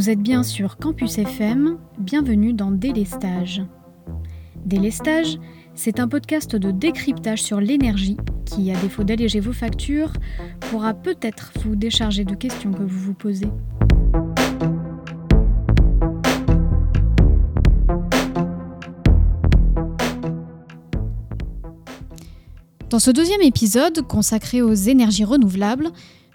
Vous êtes bien sur Campus FM, bienvenue dans Délestage. Délestage, c'est un podcast de décryptage sur l'énergie qui, à défaut d'alléger vos factures, pourra peut-être vous décharger de questions que vous vous posez. Dans ce deuxième épisode, consacré aux énergies renouvelables,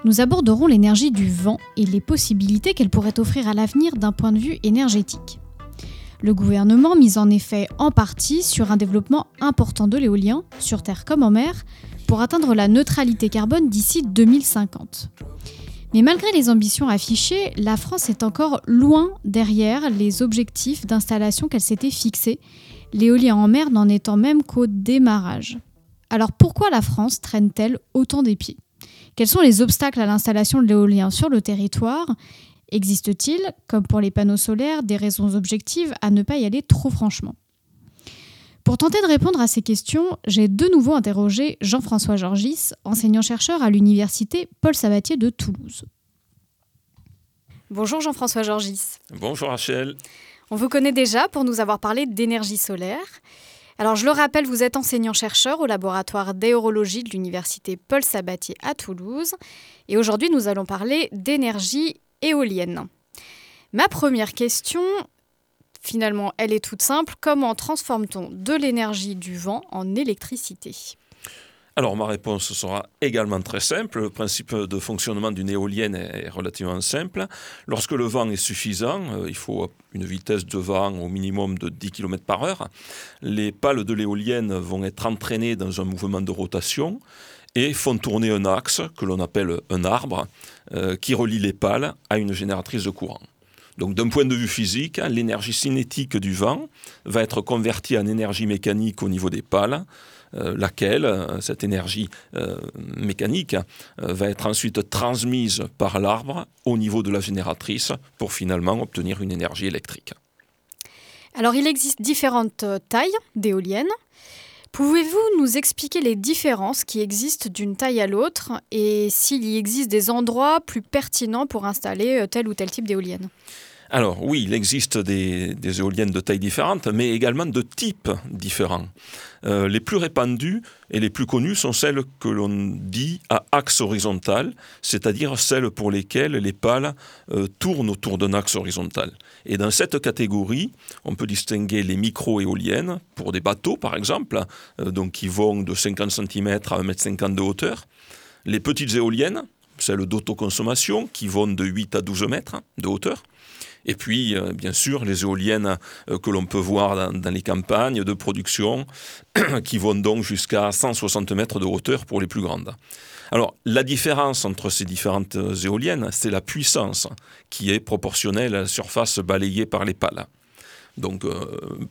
nous aborderons l'énergie du vent et les possibilités qu'elle pourrait offrir à l'avenir d'un point de vue énergétique. Le gouvernement mise en effet en partie sur un développement important de l'éolien, sur Terre comme en mer, pour atteindre la neutralité carbone d'ici 2050. Mais malgré les ambitions affichées, la France est encore loin derrière les objectifs d'installation qu'elle s'était fixés, l'éolien en mer n'en étant même qu'au démarrage. Alors pourquoi la France traîne-t-elle autant des pieds? Quels sont les obstacles à l'installation de l'éolien sur le territoire? Existe-t-il, comme pour les panneaux solaires, des raisons objectives à ne pas y aller trop franchement? Pour tenter de répondre à ces questions, j'ai de nouveau interrogé Jean-François Georgis, enseignant-chercheur à l'université Paul Sabatier de Toulouse. Bonjour Jean-François Georgis. Bonjour Rachel. On vous connaît déjà pour nous avoir parlé d'énergie solaire. Alors je le rappelle, vous êtes enseignant-chercheur au laboratoire d'aérologie de l'université Paul Sabatier à Toulouse. Et aujourd'hui, nous allons parler d'énergie éolienne. Ma première question, finalement, elle est toute simple. Comment transforme-t-on de l'énergie du vent en électricité? Alors ma réponse sera également très simple. Le principe de fonctionnement d'une éolienne est relativement simple. Lorsque le vent est suffisant, euh, il faut une vitesse de vent au minimum de 10 km par heure, les pales de l'éolienne vont être entraînées dans un mouvement de rotation et font tourner un axe que l'on appelle un arbre euh, qui relie les pales à une génératrice de courant. Donc d'un point de vue physique, l'énergie cinétique du vent va être convertie en énergie mécanique au niveau des pales laquelle, euh, cette énergie euh, mécanique, va être ensuite transmise par l'arbre au niveau de la génératrice pour finalement obtenir une énergie électrique. Alors il existe différentes tailles d'éoliennes. Pouvez-vous nous expliquer les différences qui existent d'une taille à l'autre et s'il y existe des endroits plus pertinents pour installer tel ou tel type d'éolienne alors oui, il existe des, éoliennes de taille différente, mais également de types différents. Euh, les plus répandues et les plus connues sont celles que l'on dit à axe horizontal, c'est-à-dire celles pour lesquelles les pales euh, tournent autour d'un axe horizontal. Et dans cette catégorie, on peut distinguer les micro-éoliennes pour des bateaux, par exemple, euh, qui vont de 50 cm à 1,50 m de hauteur. Les petites éoliennes, celles d'autoconsommation, qui vont de 8 à 12 mètres de hauteur. Et puis, euh, bien sûr, les éoliennes euh, que l'on peut voir dans, les campagnes de production, qui vont donc jusqu'à 160 mètres de hauteur pour les plus grandes. Alors, la différence entre ces différentes éoliennes, c'est la puissance qui est proportionnelle à la surface balayée par les pales. Donc, euh,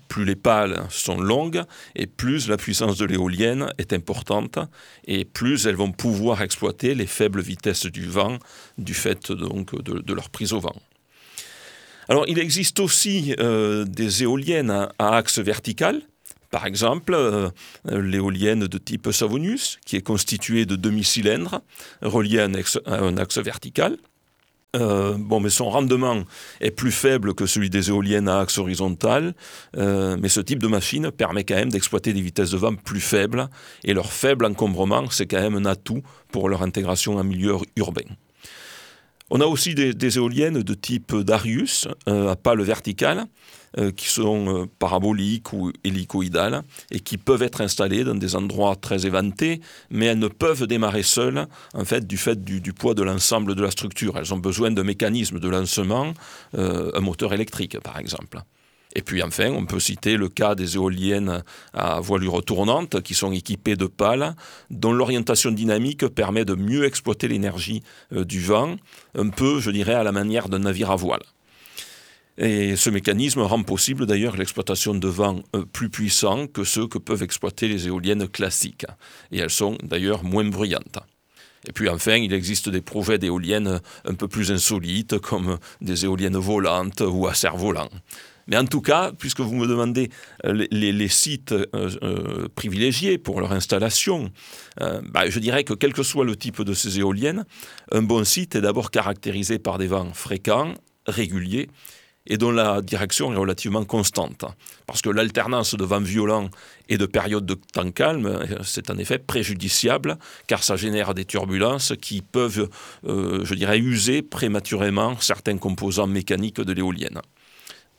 plus les pales sont longues et plus la puissance de l'éolienne est importante et plus elles vont pouvoir exploiter les faibles vitesses du vent du fait donc de leur prise au vent. Alors, il existe aussi euh, des éoliennes à, axe vertical. Par exemple, euh, l'éolienne de type Savonius, qui est constituée de demi-cylindres reliés à un, axe, vertical. Euh, bon, mais son rendement est plus faible que celui des éoliennes à axe horizontal, mais ce type de machine permet quand même d'exploiter des vitesses de vent plus faibles, et leur faible encombrement, c'est quand même un atout pour leur intégration en milieu urbain. On a aussi des, éoliennes de type Darius, euh, à pale verticale, euh, qui sont euh, paraboliques ou hélicoïdales et qui peuvent être installées dans des endroits très éventés, mais elles ne peuvent démarrer seules en fait du fait du, du poids de l'ensemble de la structure. Elles ont besoin d'un mécanisme de lancement, un moteur électrique par exemple. Et puis enfin, on peut citer le cas des éoliennes à voilure tournante qui sont équipées de pales dont l'orientation dynamique permet de mieux exploiter l'énergie euh, du vent, un peu, je dirais, à la manière d'un navire à voile. Et ce mécanisme rend possible d'ailleurs l'exploitation de vents euh, plus puissants que ceux que peuvent exploiter les éoliennes classiques. Et elles sont d'ailleurs moins bruyantes. Et puis enfin, il existe des projets d'éoliennes un peu plus insolites, comme des éoliennes volantes ou à cerf-volant. Mais en tout cas, puisque vous me demandez euh, les, sites euh, euh, privilégiés pour leur installation, bah, je dirais que quel que soit le type de ces éoliennes, un bon site est d'abord caractérisé par des vents fréquents, régulier et dont la direction est relativement constante. Parce que l'alternance de vents violents et de périodes de temps calme, c'est en effet préjudiciable, car ça génère des turbulences qui peuvent, je dirais, user prématurément certains composants mécaniques de l'éolienne.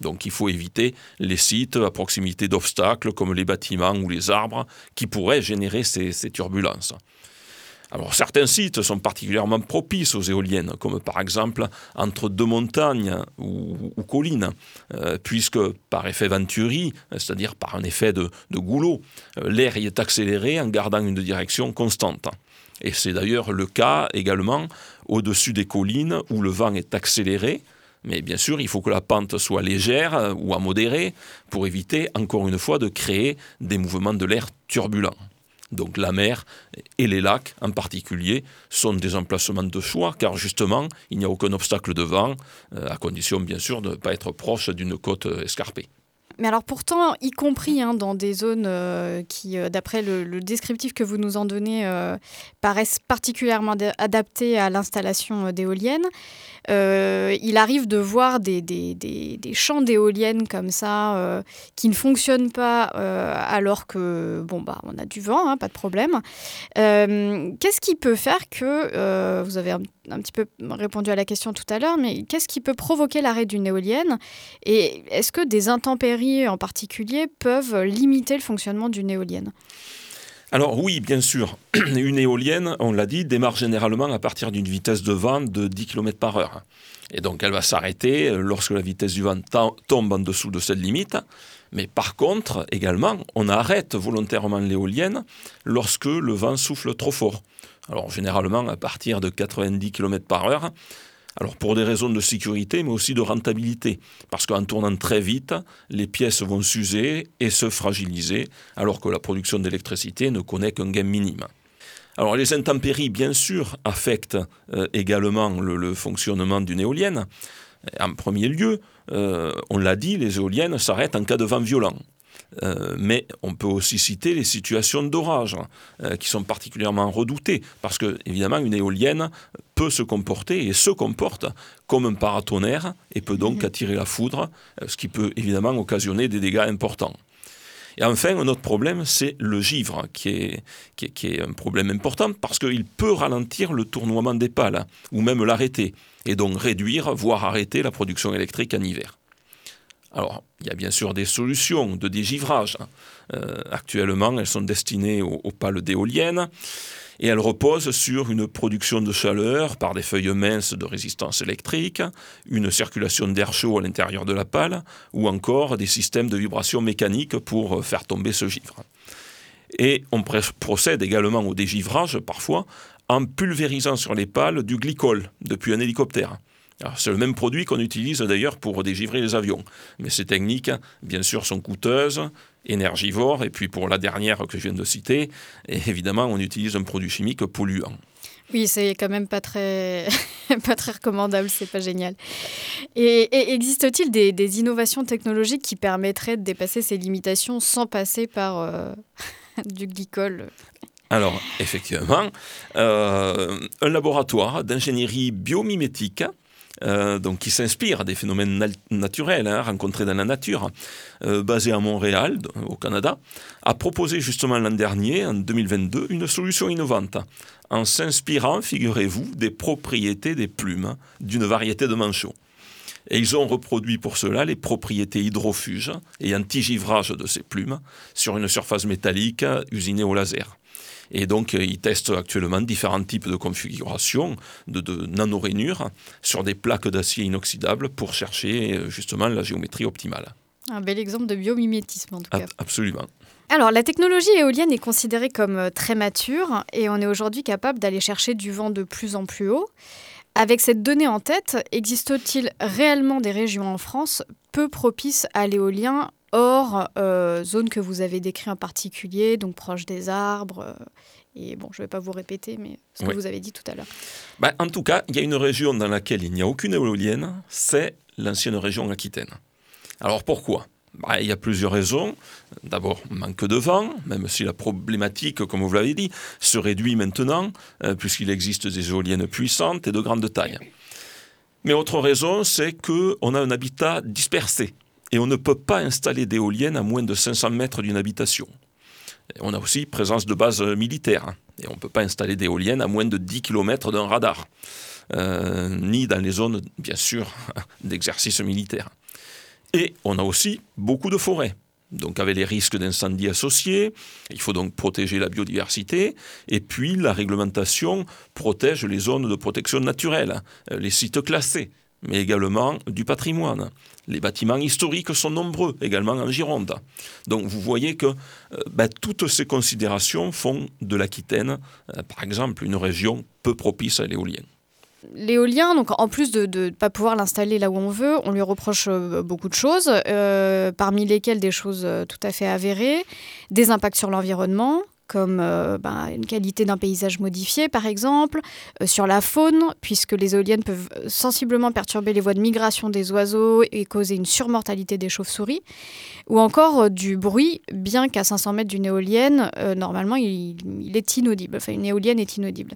Donc il faut éviter les sites à proximité d'obstacles comme les bâtiments ou les arbres qui pourraient générer ces turbulences. Certains sites sont particulièrement propices aux éoliennes, comme par exemple entre deux montagnes ou, collines, euh, puisque par effet Venturi, c'est-à-dire par un effet de, goulot, euh, l'air y est accéléré en gardant une direction constante. Et c'est d'ailleurs le cas également au-dessus des collines où le vent est accéléré, mais bien sûr, il faut que la pente soit légère euh, ou à modérée pour éviter, encore une fois, de créer des mouvements de l'air turbulents. Donc la mer et les lacs en particulier sont des emplacements de choix car justement il n'y a aucun obstacle de vent, euh, à condition bien sûr de ne pas être proche d'une côte escarpée. Mais alors pourtant, y compris hein, dans des zones euh, qui, euh, d'après le, descriptif que vous nous en donnez, paraissent particulièrement adaptées à l'installation d'éoliennes, euh, il arrive de voir des, des, des, champs d'éoliennes comme ça euh, qui ne fonctionnent pas euh, alors que, bon, bah, on a du vent, hein, pas de problème. qu'est-ce qui peut faire que, vous avez un, un, petit peu répondu à la question tout à l'heure, mais qu'est-ce qui peut provoquer l'arrêt d'une éolienne Et est-ce que des intempéries en particulier peuvent limiter le fonctionnement d'une éolienne? Alors oui, bien sûr, une éolienne, on l'a dit, démarre généralement à partir d'une vitesse de vent de 10 km par heure. Et donc elle va s'arrêter lorsque la vitesse du vent tombe en dessous de cette limite. Mais par contre, également, on arrête volontairement l'éolienne lorsque le vent souffle trop fort. Alors généralement à partir de 90 km par heure, alors pour des raisons de sécurité, mais aussi de rentabilité, parce qu'en tournant très vite, les pièces vont s'user et se fragiliser, alors que la production d'électricité ne connaît qu'un gain minime. Alors les intempéries, bien sûr, affectent euh, également le, fonctionnement d'une éolienne. En premier lieu, euh, on l'a dit, les éoliennes s'arrêtent en cas de vent violent. Euh, mais on peut aussi citer les situations d'orage euh, qui sont particulièrement redoutées parce que évidemment une éolienne peut se comporter et se comporte comme un paratonnerre et peut donc mhm. attirer la foudre, euh, ce qui peut évidemment occasionner des dégâts importants. Et enfin, un autre problème, c'est le givre, qui est, qui est, un problème important parce qu'il peut ralentir le tournoiement des pales, ou même l'arrêter, et donc réduire, voire arrêter la production électrique en hiver. Alors, il y a bien sûr des solutions de dégivrage. Hein. Euh, actuellement, elles sont destinées aux, pales d'éoliennes et elles reposent sur une production de chaleur par des feuilles minces de résistance électrique, une circulation d'air chaud à l'intérieur de la pale ou encore des systèmes de vibration mécanique pour faire tomber ce givre. Et on procède également au dégivrage parfois en pulvérisant sur les pales du glycol depuis un hélicoptère. C'est le même produit qu'on utilise d'ailleurs pour dégivrer les avions. Mais ces techniques, bien sûr, sont coûteuses, énergivores, et puis pour la dernière que je viens de citer, évidemment, on utilise un produit chimique polluant. Oui, c'est quand même pas très, pas très recommandable, c'est pas génial. Et, existe-t-il des, innovations technologiques qui permettraient de dépasser ces limitations sans passer par euh, du glycol? Alors, effectivement, euh, un laboratoire d'ingénierie biomimétique euh, donc qui s'inspire des phénomènes naturels hein, rencontrés dans la nature, euh, basé à Montréal, au Canada, a proposé justement l'an dernier, en 2022, une solution innovante, en s'inspirant, figurez-vous, des propriétés des plumes d'une variété de manchots. Et ils ont reproduit pour cela les propriétés hydrofuges et anti-givrage de ces plumes sur une surface métallique usinée au laser. Et donc, euh, ils testent actuellement différents types de configurations de, de nanorainures sur des plaques d'acier inoxydable pour chercher euh, justement la géométrie optimale. Un bel exemple de biomimétisme en tout cas. absolument. Alors, la technologie éolienne est considérée comme euh, très mature et on est aujourd'hui capable d'aller chercher du vent de plus en plus haut. Avec cette donnée en tête, existe-t-il réellement des régions en France peu propices à l'éolien hors euh, zone que vous avez décrit en particulier, donc proche des arbres. Euh, et bon, je ne vais pas vous répéter, mais ce que vous avez dit tout à l'heure. Bah, en tout cas, il y a une région dans laquelle il n'y a aucune éolienne, c'est l'ancienne région Aquitaine. Alors pourquoi? Bah, il y a plusieurs raisons. D'abord, manque de vent, même si la problématique, comme vous l'avez dit, se réduit maintenant, euh, puisqu'il existe des éoliennes puissantes et de grande taille. Mais autre raison, c'est qu'on a un habitat dispersé et on ne peut pas installer d'éoliennes à moins de 500 mètres d'une habitation. on a aussi présence de bases militaires et on ne peut pas installer d'éoliennes à moins de 10 km d'un radar, euh, ni dans les zones, bien sûr, d'exercice militaire. Et on a aussi beaucoup de forêts donc avec les risques d'incendie associés. Il faut donc protéger la biodiversité. Et puis la réglementation protège les zones de protection naturelle, euh, les sites classés, mais également du patrimoine. Les bâtiments historiques sont nombreux également en Gironde. Donc vous voyez que euh, ben, toutes ces considérations font de l'Aquitaine, euh, par exemple, une région peu propice à l'éolien l'éolien, donc en plus de ne pas pouvoir l'installer là où on veut, on lui reproche euh, beaucoup de choses, parmi lesquelles des choses tout à fait avérées, des impacts sur l'environnement, comme ben, une qualité d'un paysage modifié par exemple, sur la faune, puisque les éoliennes peuvent sensiblement perturber les voies de migration des oiseaux et causer une surmortalité des chauves-souris, ou encore du bruit, bien qu'à 500 mètres d'une éolienne, normalement il, il, est inaudible, enfin une éolienne est inaudible.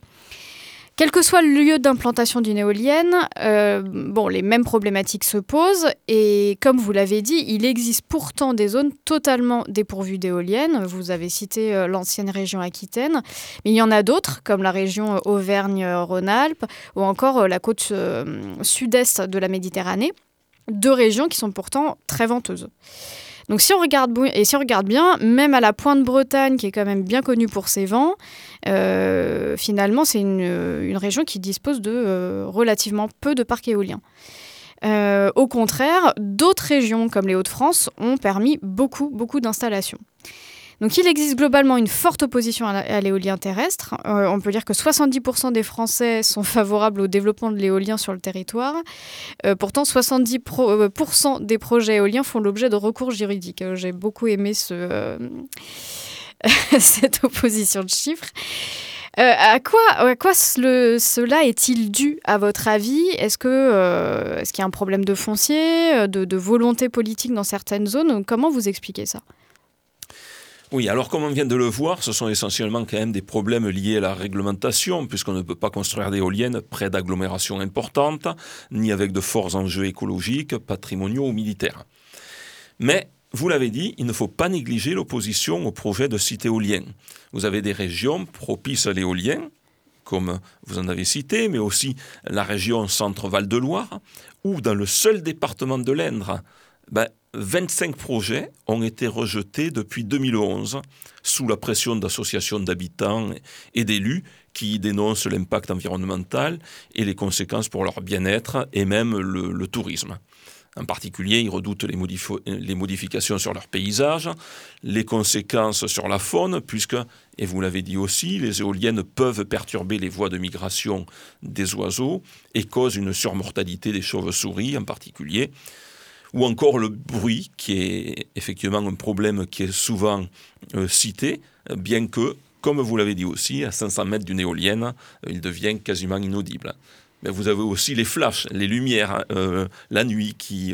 Quel que soit le lieu d'implantation d'une éolienne, euh, bon, les mêmes problématiques se posent et comme vous l'avez dit, il existe pourtant des zones totalement dépourvues d'éoliennes. Vous avez cité euh, l'ancienne région Aquitaine, mais il y en a d'autres comme la région Auvergne-Rhône-Alpes ou encore euh, la côte sud-est de la Méditerranée. Deux régions qui sont pourtant très venteuses. Donc si on regarde regarde bien, même à la pointe Bretagne, qui est quand même bien connue pour ses vents, euh, finalement c'est une, région qui dispose de euh, relativement peu de parcs éoliens. Euh, au contraire, d'autres régions comme les Hauts-de-France ont permis beaucoup, beaucoup d'installations. Donc il existe globalement une forte opposition à l'éolien terrestre. Euh, on peut dire que 70% des Français sont favorables au développement de l'éolien sur le territoire. Euh, pourtant, 70% des projets éoliens font l'objet de recours juridiques. Euh, j'ai beaucoup aimé ce, cette opposition de chiffres. à quoi, cela est-il dû, à votre avis? Est-ce qu'il y a un problème de foncier, de, volonté politique dans certaines zones? Comment vous expliquez ça? Oui, alors comme on vient de le voir, ce sont essentiellement quand même des problèmes liés à la réglementation, puisqu'on ne peut pas construire d'éoliennes près d'agglomérations importantes, ni avec de forts enjeux écologiques, patrimoniaux ou militaires. Mais, vous l'avez dit, il ne faut pas négliger l'opposition au projet de site éolien. Vous avez des régions propices à l'éolien, comme vous en avez cité, mais aussi la région Centre-Val de Loire, ou dans le seul département de l'Indre, ben, 25 projets ont été rejetés depuis 2011 sous la pression d'associations d'habitants et d'élus qui dénoncent l'impact environnemental et les conséquences pour leur bien-être et même le, tourisme. En particulier, ils redoutent les, les, modifications sur leur paysage, les conséquences sur la faune, puisque, et vous l'avez dit aussi, les éoliennes peuvent perturber les voies de migration des oiseaux et causent une surmortalité des chauves-souris en particulier ou encore le bruit, qui est effectivement un problème qui est souvent euh, cité, bien que, comme vous l'avez dit aussi, à 500 mètres d'une éolienne, euh, il devient quasiment inaudible. Mais vous avez aussi les flashs, les lumières, euh, la nuit qui,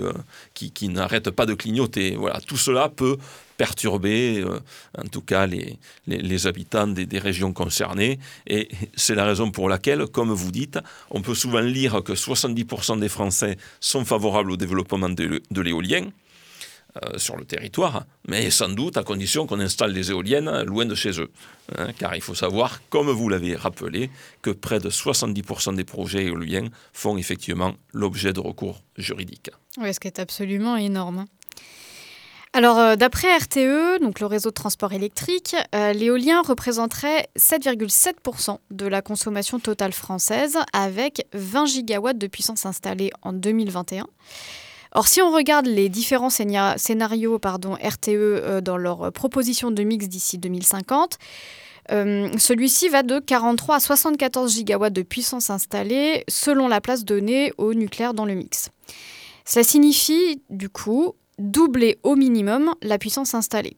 qui, qui n'arrêtent pas de clignoter. Voilà, tout cela peut perturber, euh, en tout cas, les, les, habitants des, régions concernées. Et c'est la raison pour laquelle, comme vous dites, on peut souvent lire que 70% des Français sont favorables au développement de, l'éolien. Euh, sur le territoire, mais sans doute à condition qu'on installe des éoliennes loin de chez eux. Hein, car il faut savoir, comme vous l'avez rappelé, que près de 70% des projets éoliens font effectivement l'objet de recours juridiques. Oui, ce qui est absolument énorme. Alors, euh, d'après RTE, donc le réseau de transport électrique, euh, l'éolien représenterait 7,7% de la consommation totale française, avec 20 gigawatts de puissance installée en 2021. Or, si on regarde les différents scénarios RTE euh, dans leur proposition de mix d'ici 2050, celui-ci va de 43 à 74 gigawatts de puissance installée selon la place donnée au nucléaire dans le mix. Cela signifie, du coup, doubler au minimum la puissance installée.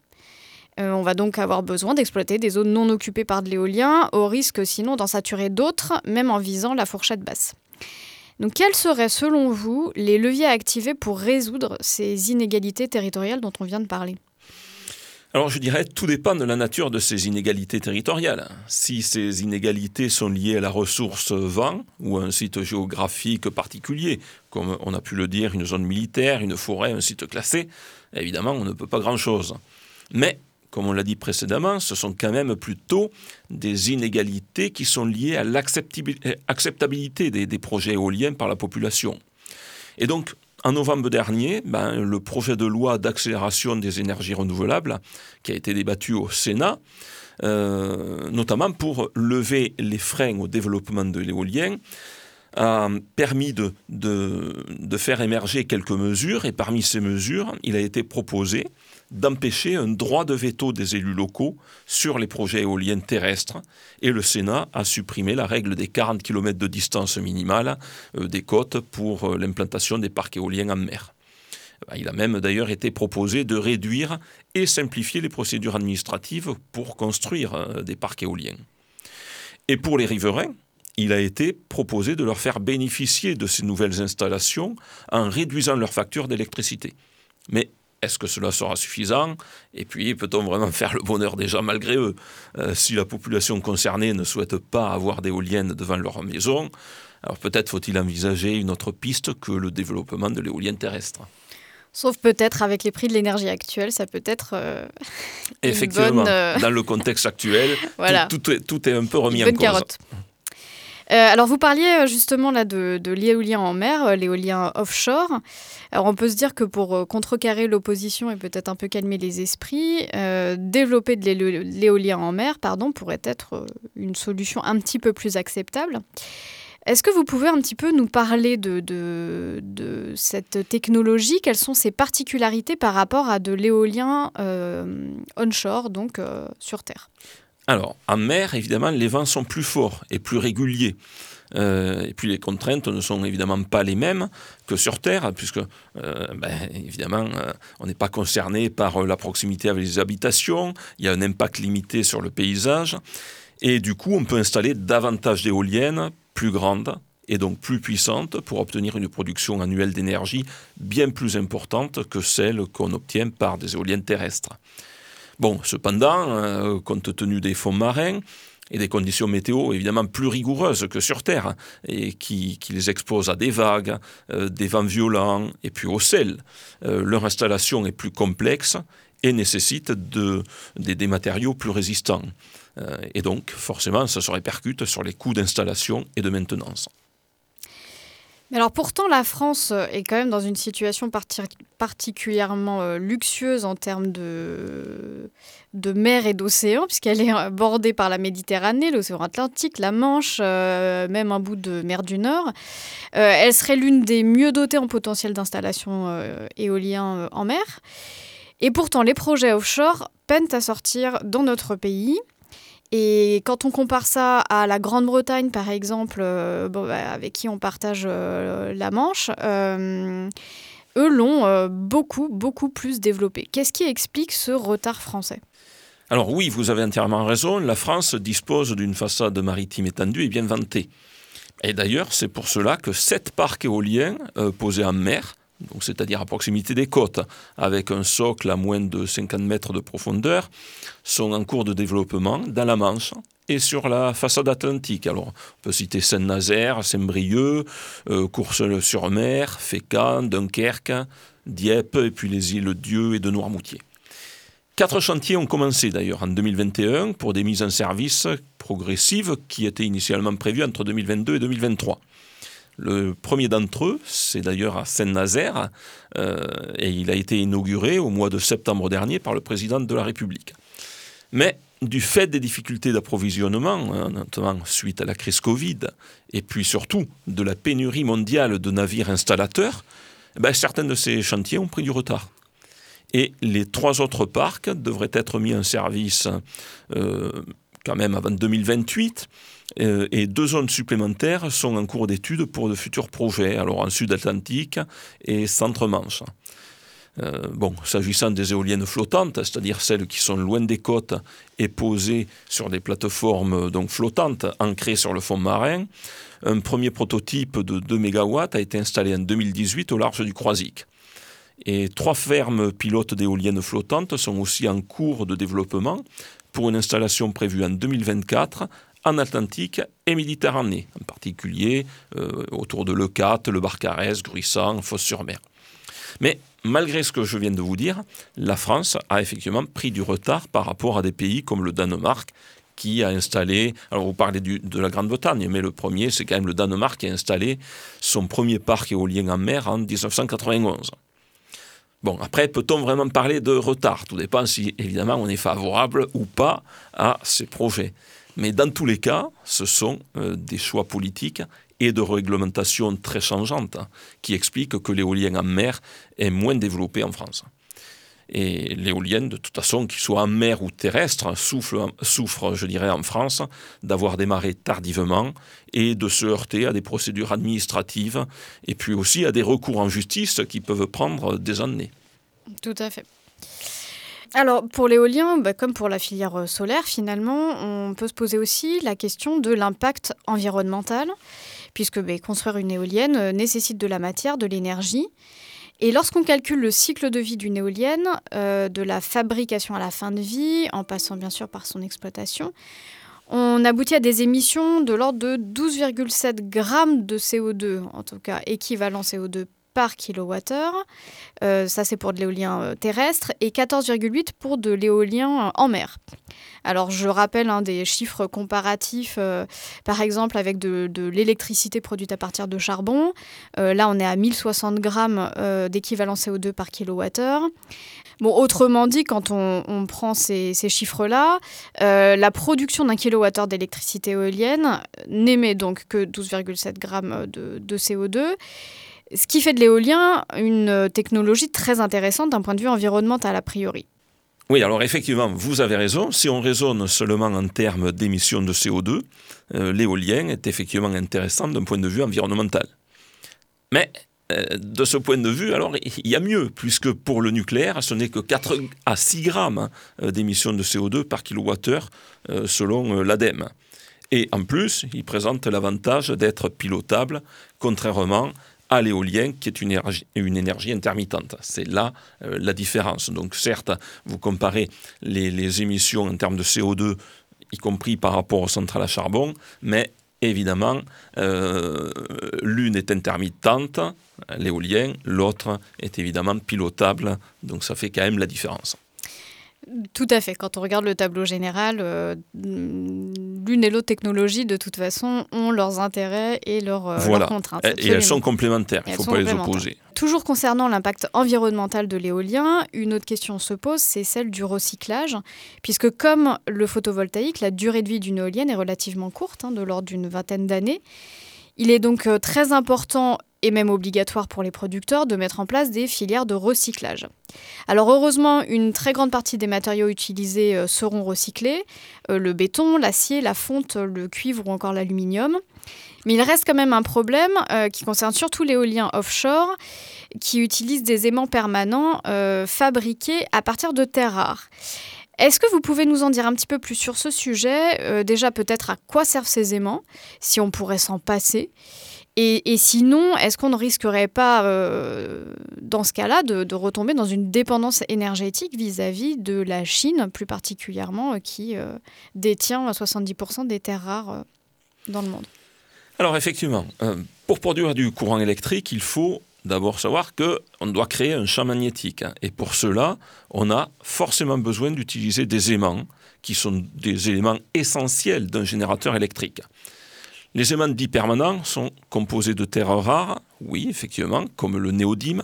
Euh, on va donc avoir besoin d'exploiter des zones non occupées par de l'éolien, au risque sinon d'en saturer d'autres, même en visant la fourchette basse. Donc quels seraient selon vous les leviers à activer pour résoudre ces inégalités territoriales dont on vient de parler? Alors je dirais, tout dépend de la nature de ces inégalités territoriales. Si ces inégalités sont liées à la ressource vent ou à un site géographique particulier, comme on a pu le dire, une zone militaire, une forêt, un site classé, évidemment, on ne peut pas grand-chose. Mais, comme on l'a dit précédemment, ce sont quand même plutôt des inégalités qui sont liées à l'acceptabilité des, projets éoliens par la population. Et donc, en novembre dernier, ben, le projet de loi d'accélération des énergies renouvelables, qui a été débattu au Sénat, euh, notamment pour lever les freins au développement de l'éolien, a permis de, faire émerger quelques mesures, et parmi ces mesures, il a été proposé d'empêcher un droit de veto des élus locaux sur les projets éoliens terrestres, et le Sénat a supprimé la règle des 40 km de distance minimale euh, des côtes pour euh, l'implantation des parcs éoliens en mer. Il a même d'ailleurs été proposé de réduire et simplifier les procédures administratives pour construire euh, des parcs éoliens. Et pour les riverains, il a été proposé de leur faire bénéficier de ces nouvelles installations en réduisant leurs factures d'électricité. Mais est-ce que cela sera suffisant? Et puis, peut-on vraiment faire le bonheur des gens malgré eux? Euh, Si la population concernée ne souhaite pas avoir d'éoliennes devant leur maison, alors peut-être faut-il envisager une autre piste que le développement de l'éolienne terrestre. Sauf peut-être avec les prix de l'énergie actuelle, ça peut être. Euh, Effectivement, euh, dans le contexte actuel, tout, est, un peu remis en cause. Carotte. Euh, alors vous parliez euh, justement là de, l'éolien en mer, euh, l'éolien offshore. Alors on peut se dire que pour contrecarrer l'opposition et peut-être un peu calmer les esprits, développer de l'éolien en mer, pardon, pourrait être une solution un petit peu plus acceptable. Est-ce que vous pouvez un petit peu nous parler de, de, cette technologie? Quelles sont ses particularités par rapport à de l'éolien onshore, donc sur Terre? Alors, en mer, évidemment, les vents sont plus forts et plus réguliers. Euh, et puis les contraintes ne sont évidemment pas les mêmes que sur Terre, puisque euh, ben, évidemment euh, on n'est pas concerné par la proximité avec les habitations, il y a un impact limité sur le paysage, et du coup on peut installer davantage d'éoliennes plus grandes et donc plus puissantes pour obtenir une production annuelle d'énergie bien plus importante que celle qu'on obtient par des éoliennes terrestres. Bon, cependant, euh, compte tenu des fonds marins, et des conditions météo évidemment plus rigoureuses que sur Terre et qui, les exposent à des vagues, euh, des vents violents et puis au sel. Euh, leur installation est plus complexe et nécessite des, matériaux plus résistants. et donc, forcément, ça se répercute sur les coûts d'installation et de maintenance. Alors pourtant, la France euh, est quand même dans une situation particulièrement euh, luxueuse en termes de, mer et d'océan, puisqu'elle est euh, bordée par la Méditerranée, l'océan Atlantique, la Manche, même un bout de mer du Nord. elle serait l'une des mieux dotées en potentiel d'installation éolien en mer. Et pourtant, les projets offshore peinent à sortir dans notre pays. Et quand on compare ça à la Grande-Bretagne, par exemple, euh, bah, avec qui on partage euh, la Manche, euh, eux l'ont beaucoup, beaucoup plus développé. Qu'est-ce qui explique ce retard français? Alors oui, vous avez entièrement raison, la France dispose d'une façade maritime étendue et bien vantée. Et d'ailleurs, c'est pour cela que sept parcs éoliens posés en mer c'est-à-dire à proximité des côtes, avec un socle à moins de 50 mètres de profondeur, sont en cours de développement dans la Manche et sur la façade atlantique. Alors, on peut citer Saint-Nazaire, Saint-Brieuc, euh, Courseulles-sur-Mer, Fécamp, Dunkerque, Dieppe, et puis les îles Dieu et de Noirmoutier. Quatre chantiers ont commencé d'ailleurs en 2021 pour des mises en service progressives qui étaient initialement prévues entre 2022 et 2023. Le premier d'entre eux, c'est d'ailleurs à Saint-Nazaire, euh, et il a été inauguré au mois de septembre dernier par le président de la République. Mais du fait des difficultés d'approvisionnement, hein, notamment suite à la crise Covid, et puis surtout de la pénurie mondiale de navires installateurs, eh ben, certains de ces chantiers ont pris du retard. Et les trois autres parcs devraient être mis en service euh, quand même avant 2028. Euh, et deux zones supplémentaires sont en cours d'étude pour de futurs projets, alors en Sud-Atlantique et Centre-Manche. Euh, bon, s'agissant des éoliennes flottantes, c'est-à-dire celles qui sont loin des côtes et posées sur des plateformes donc flottantes ancrées sur le fond marin, un premier prototype de 2 MW a été installé en 2018 au large du Croisic. Et trois fermes pilotes d'éoliennes flottantes sont aussi en cours de développement pour une installation prévue en 2024 en Atlantique et Méditerranée, en particulier euh, autour de Leucate, le Barcarès, Gruissant, Fosse-sur-Mer. Mais malgré ce que je viens de vous dire, la France a effectivement pris du retard par rapport à des pays comme le Danemark qui a installé, alors vous parlez de la Grande-Bretagne, mais le premier, c'est quand même le Danemark qui a installé son premier parc éolien en mer en 1991. Bon, après, peut-on vraiment parler de retard? Tout dépend si, évidemment, on est favorable ou pas à ces projets. Mais dans tous les cas, ce sont euh, des choix politiques et de réglementation très changeantes qui expliquent que l'éolien en mer est moins développé en France. Et l'éolienne, de toute façon, qu'il soit en mer ou terrestre, souffre, souffre, je dirais, en France, d'avoir démarré tardivement et de se heurter à des procédures administratives et puis aussi à des recours en justice qui peuvent prendre des années. Tout à fait. Alors pour l'éolien, bah, comme pour la filière euh, solaire, finalement, on peut se poser aussi la question de l'impact environnemental, puisque bah, construire une éolienne euh, nécessite de la matière, de l'énergie. Et lorsqu'on calcule le cycle de vie d'une éolienne, euh, de la fabrication à la fin de vie, en passant bien sûr par son exploitation, on aboutit à des émissions de l'ordre de 12,7 grammes de CO2, en tout cas équivalent CO2 par. Euh, ça, c'est pour de l'éolien euh, terrestre et 14,8 pour de l'éolien en mer. Alors, je rappelle un des chiffres comparatifs, euh, par exemple, avec de, l'électricité produite à partir de charbon. là, on est à 1060 grammes d'équivalent CO2 par kilowattheure. Bon, autrement dit, quand on, prend ces, chiffres-là, la production d'un kilowattheure d'électricité éolienne n'émet donc que 12,7 grammes de CO2 ce qui fait de l'éolien une euh, technologie très intéressante d'un point de vue environnemental a priori. Oui, alors effectivement, vous avez raison. Si on raisonne seulement en termes d'émissions de CO2, euh, l'éolien est effectivement intéressant d'un point de vue environnemental. Mais euh, de ce point de vue, alors il y a mieux, puisque pour le nucléaire, ce n'est que 4 à 6 grammes d'émissions de CO2 par kilowattheure selon l'ADEME. Et en plus, il présente l'avantage d'être pilotable, contrairement à l'éolien, qui est une énergie, intermittente. C'est là euh, la différence. Donc certes, vous comparez les, émissions en termes de CO2, y compris par rapport aux centrales à charbon, mais évidemment, euh, l'une est intermittente, l'éolien, l'autre est évidemment pilotable, donc ça fait quand même la différence. Tout à fait. Quand on regarde le tableau général, euh, l'une et l'autre technologie, de toute façon, ont leurs intérêts et leurs, euh, contraintes. Et elles sont complémentaires, il ne faut pas les opposer. Toujours concernant l'impact environnemental de l'éolien, une autre question se pose, c'est celle du recyclage, puisque comme le photovoltaïque, la durée de vie d'une éolienne est relativement courte, hein, de l'ordre d'une vingtaine d'années. Il est donc euh, très important et même obligatoire pour les producteurs de mettre en place des filières de recyclage. Alors heureusement, une très grande partie des matériaux utilisés euh, seront recyclés, euh, le béton, l'acier, la fonte, le cuivre ou encore l'aluminium. Mais il reste quand même un problème qui concerne surtout l'éolien offshore, qui utilise des aimants permanents fabriqués à partir de terres rares. Est-ce que vous pouvez nous en dire un petit peu plus sur ce sujet? Déjà peut-être à quoi servent ces aimants, si on pourrait s'en passer? Et, sinon, est-ce qu'on ne risquerait pas, euh, dans ce cas-là, de, retomber dans une dépendance énergétique vis-à-vis de la Chine, plus particulièrement, euh, qui euh, détient 70% des terres rares dans le monde? Alors effectivement, pour produire du courant électrique, il faut d'abord savoir qu'on doit créer un champ magnétique. Et pour cela, on a forcément besoin d'utiliser des aimants, qui sont des éléments essentiels d'un générateur électrique. Les aimants dits permanents sont composés de terres rares, oui, effectivement, comme le néodyme,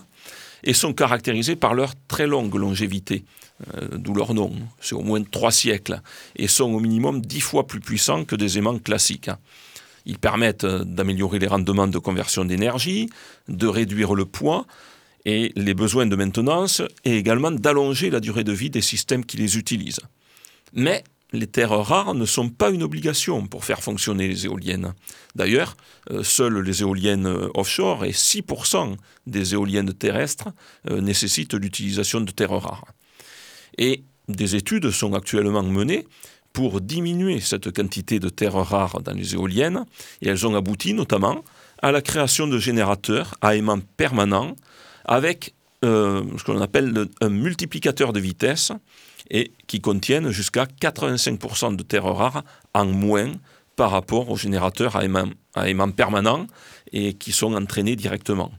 et sont caractérisés par leur très longue longévité, euh, d'où leur nom, c'est au moins trois siècles, et sont au minimum dix fois plus puissants que des aimants classiques. Ils permettent euh, d'améliorer les rendements de conversion d'énergie, de réduire le poids et les besoins de maintenance, et également d'allonger la durée de vie des systèmes qui les utilisent. Les terres rares ne sont pas une obligation pour faire fonctionner les éoliennes. D'ailleurs, euh, seules les éoliennes euh, offshore et 6% des éoliennes terrestres euh, nécessitent l'utilisation de terres rares. Et des études sont actuellement menées pour diminuer cette quantité de terres rares dans les éoliennes, et elles ont abouti notamment à la création de générateurs à aimants permanents avec ce qu'on appelle un multiplicateur de vitesse et qui contiennent jusqu'à 85% de terres rares en moins par rapport aux générateurs à aimant, à aimant permanent et qui sont entraînés directement.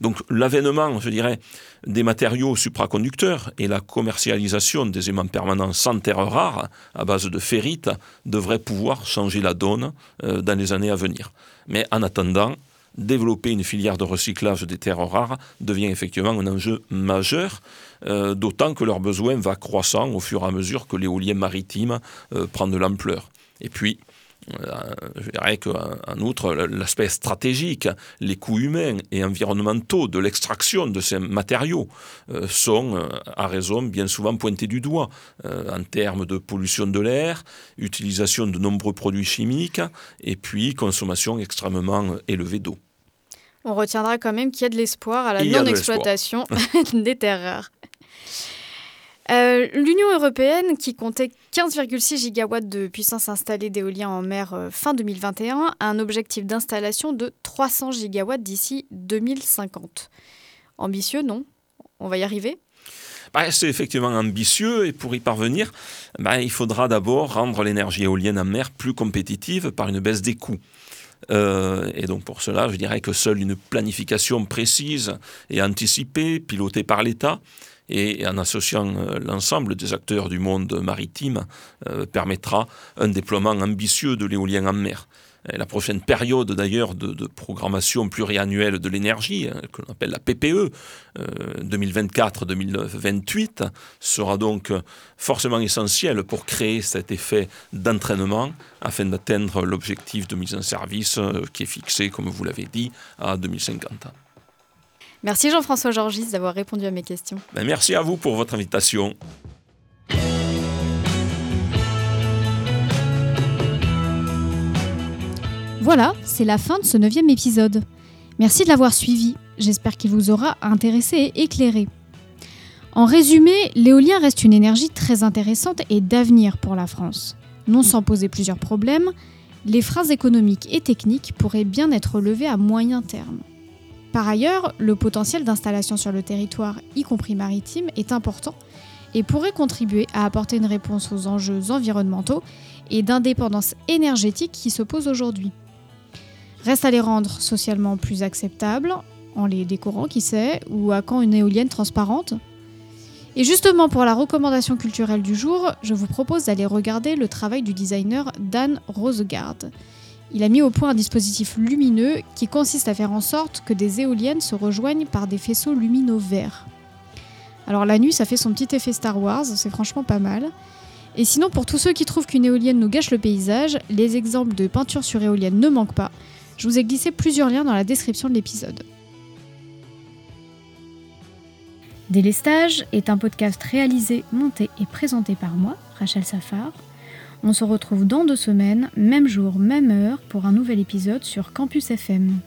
Donc l'avènement, je dirais, des matériaux supraconducteurs et la commercialisation des aimants permanents sans terres rares à base de ferrite devrait pouvoir changer la donne euh, dans les années à venir. Mais en attendant, développer une filière de recyclage des terres rares devient effectivement un enjeu majeur, euh, d'autant que leur besoin va croissant au fur et à mesure que l'éolien maritime euh, prend de l'ampleur. Et puis, je dirais qu'en outre, l'aspect stratégique, les coûts humains et environnementaux de l'extraction de ces matériaux euh, sont, euh, à raison, bien souvent pointés du doigt en termes de pollution de l'air, utilisation de nombreux produits chimiques et puis consommation extrêmement élevée d'eau. On retiendra quand même qu'il y a de l'espoir à la non-exploitation des terres rares. Euh, L'Union européenne, qui comptait 15,6 gigawatts de puissance installée d'éolien en mer euh, fin 2021, a un objectif d'installation de 300 gigawatts d'ici 2050. Ambitieux, non? On va y arriver? Bah, c'est effectivement ambitieux et pour y parvenir, bah, il faudra d'abord rendre l'énergie éolienne en mer plus compétitive par une baisse des coûts. Euh, et donc pour cela, je dirais que seule une planification précise et anticipée, pilotée par l'État, et en associant euh, l'ensemble des acteurs du monde maritime euh, permettra un déploiement ambitieux de l'éolien en mer. la prochaine période d'ailleurs de, programmation pluriannuelle de l'énergie, hein, que l'on appelle la PPE, 2024-2028, euh, sera donc forcément essentielle pour créer cet effet d'entraînement afin d'atteindre l'objectif de mise en service qui est fixé, comme vous l'avez dit, à 2050. Merci Jean-François Georgis d'avoir répondu à mes questions. Ben, merci à vous pour votre invitation. Voilà, c'est la fin de ce neuvième épisode. Merci de l'avoir suivi. J'espère qu'il vous aura intéressé et éclairé. En résumé, l'éolien reste une énergie très intéressante et d'avenir pour la France. Non sans poser plusieurs problèmes, les freins économiques et techniques pourraient bien être levés à moyen terme. Par ailleurs, le potentiel d'installation sur le territoire, y compris maritime, est important et pourrait contribuer à apporter une réponse aux enjeux environnementaux et d'indépendance énergétique qui se posent aujourd'hui. Reste à les rendre socialement plus acceptables, en les décorant, qui sait, ou à quand une éolienne transparente Et justement, pour la recommandation culturelle du jour, je vous propose d'aller regarder le travail du designer Dan Rosegaard. Il a mis au point un dispositif lumineux qui consiste à faire en sorte que des éoliennes se rejoignent par des faisceaux lumineux verts. Alors la nuit, ça fait son petit effet Star Wars, c'est franchement pas mal. Et sinon, pour tous ceux qui trouvent qu'une éolienne nous gâche le paysage, les exemples de peinture sur éolienne ne manquent pas. Je vous ai glissé plusieurs liens dans la description de l'épisode. Délestage est un podcast réalisé, monté et présenté par moi, Rachel Safar, on se retrouve dans deux semaines, même jour, même heure, pour un nouvel épisode sur Campus FM.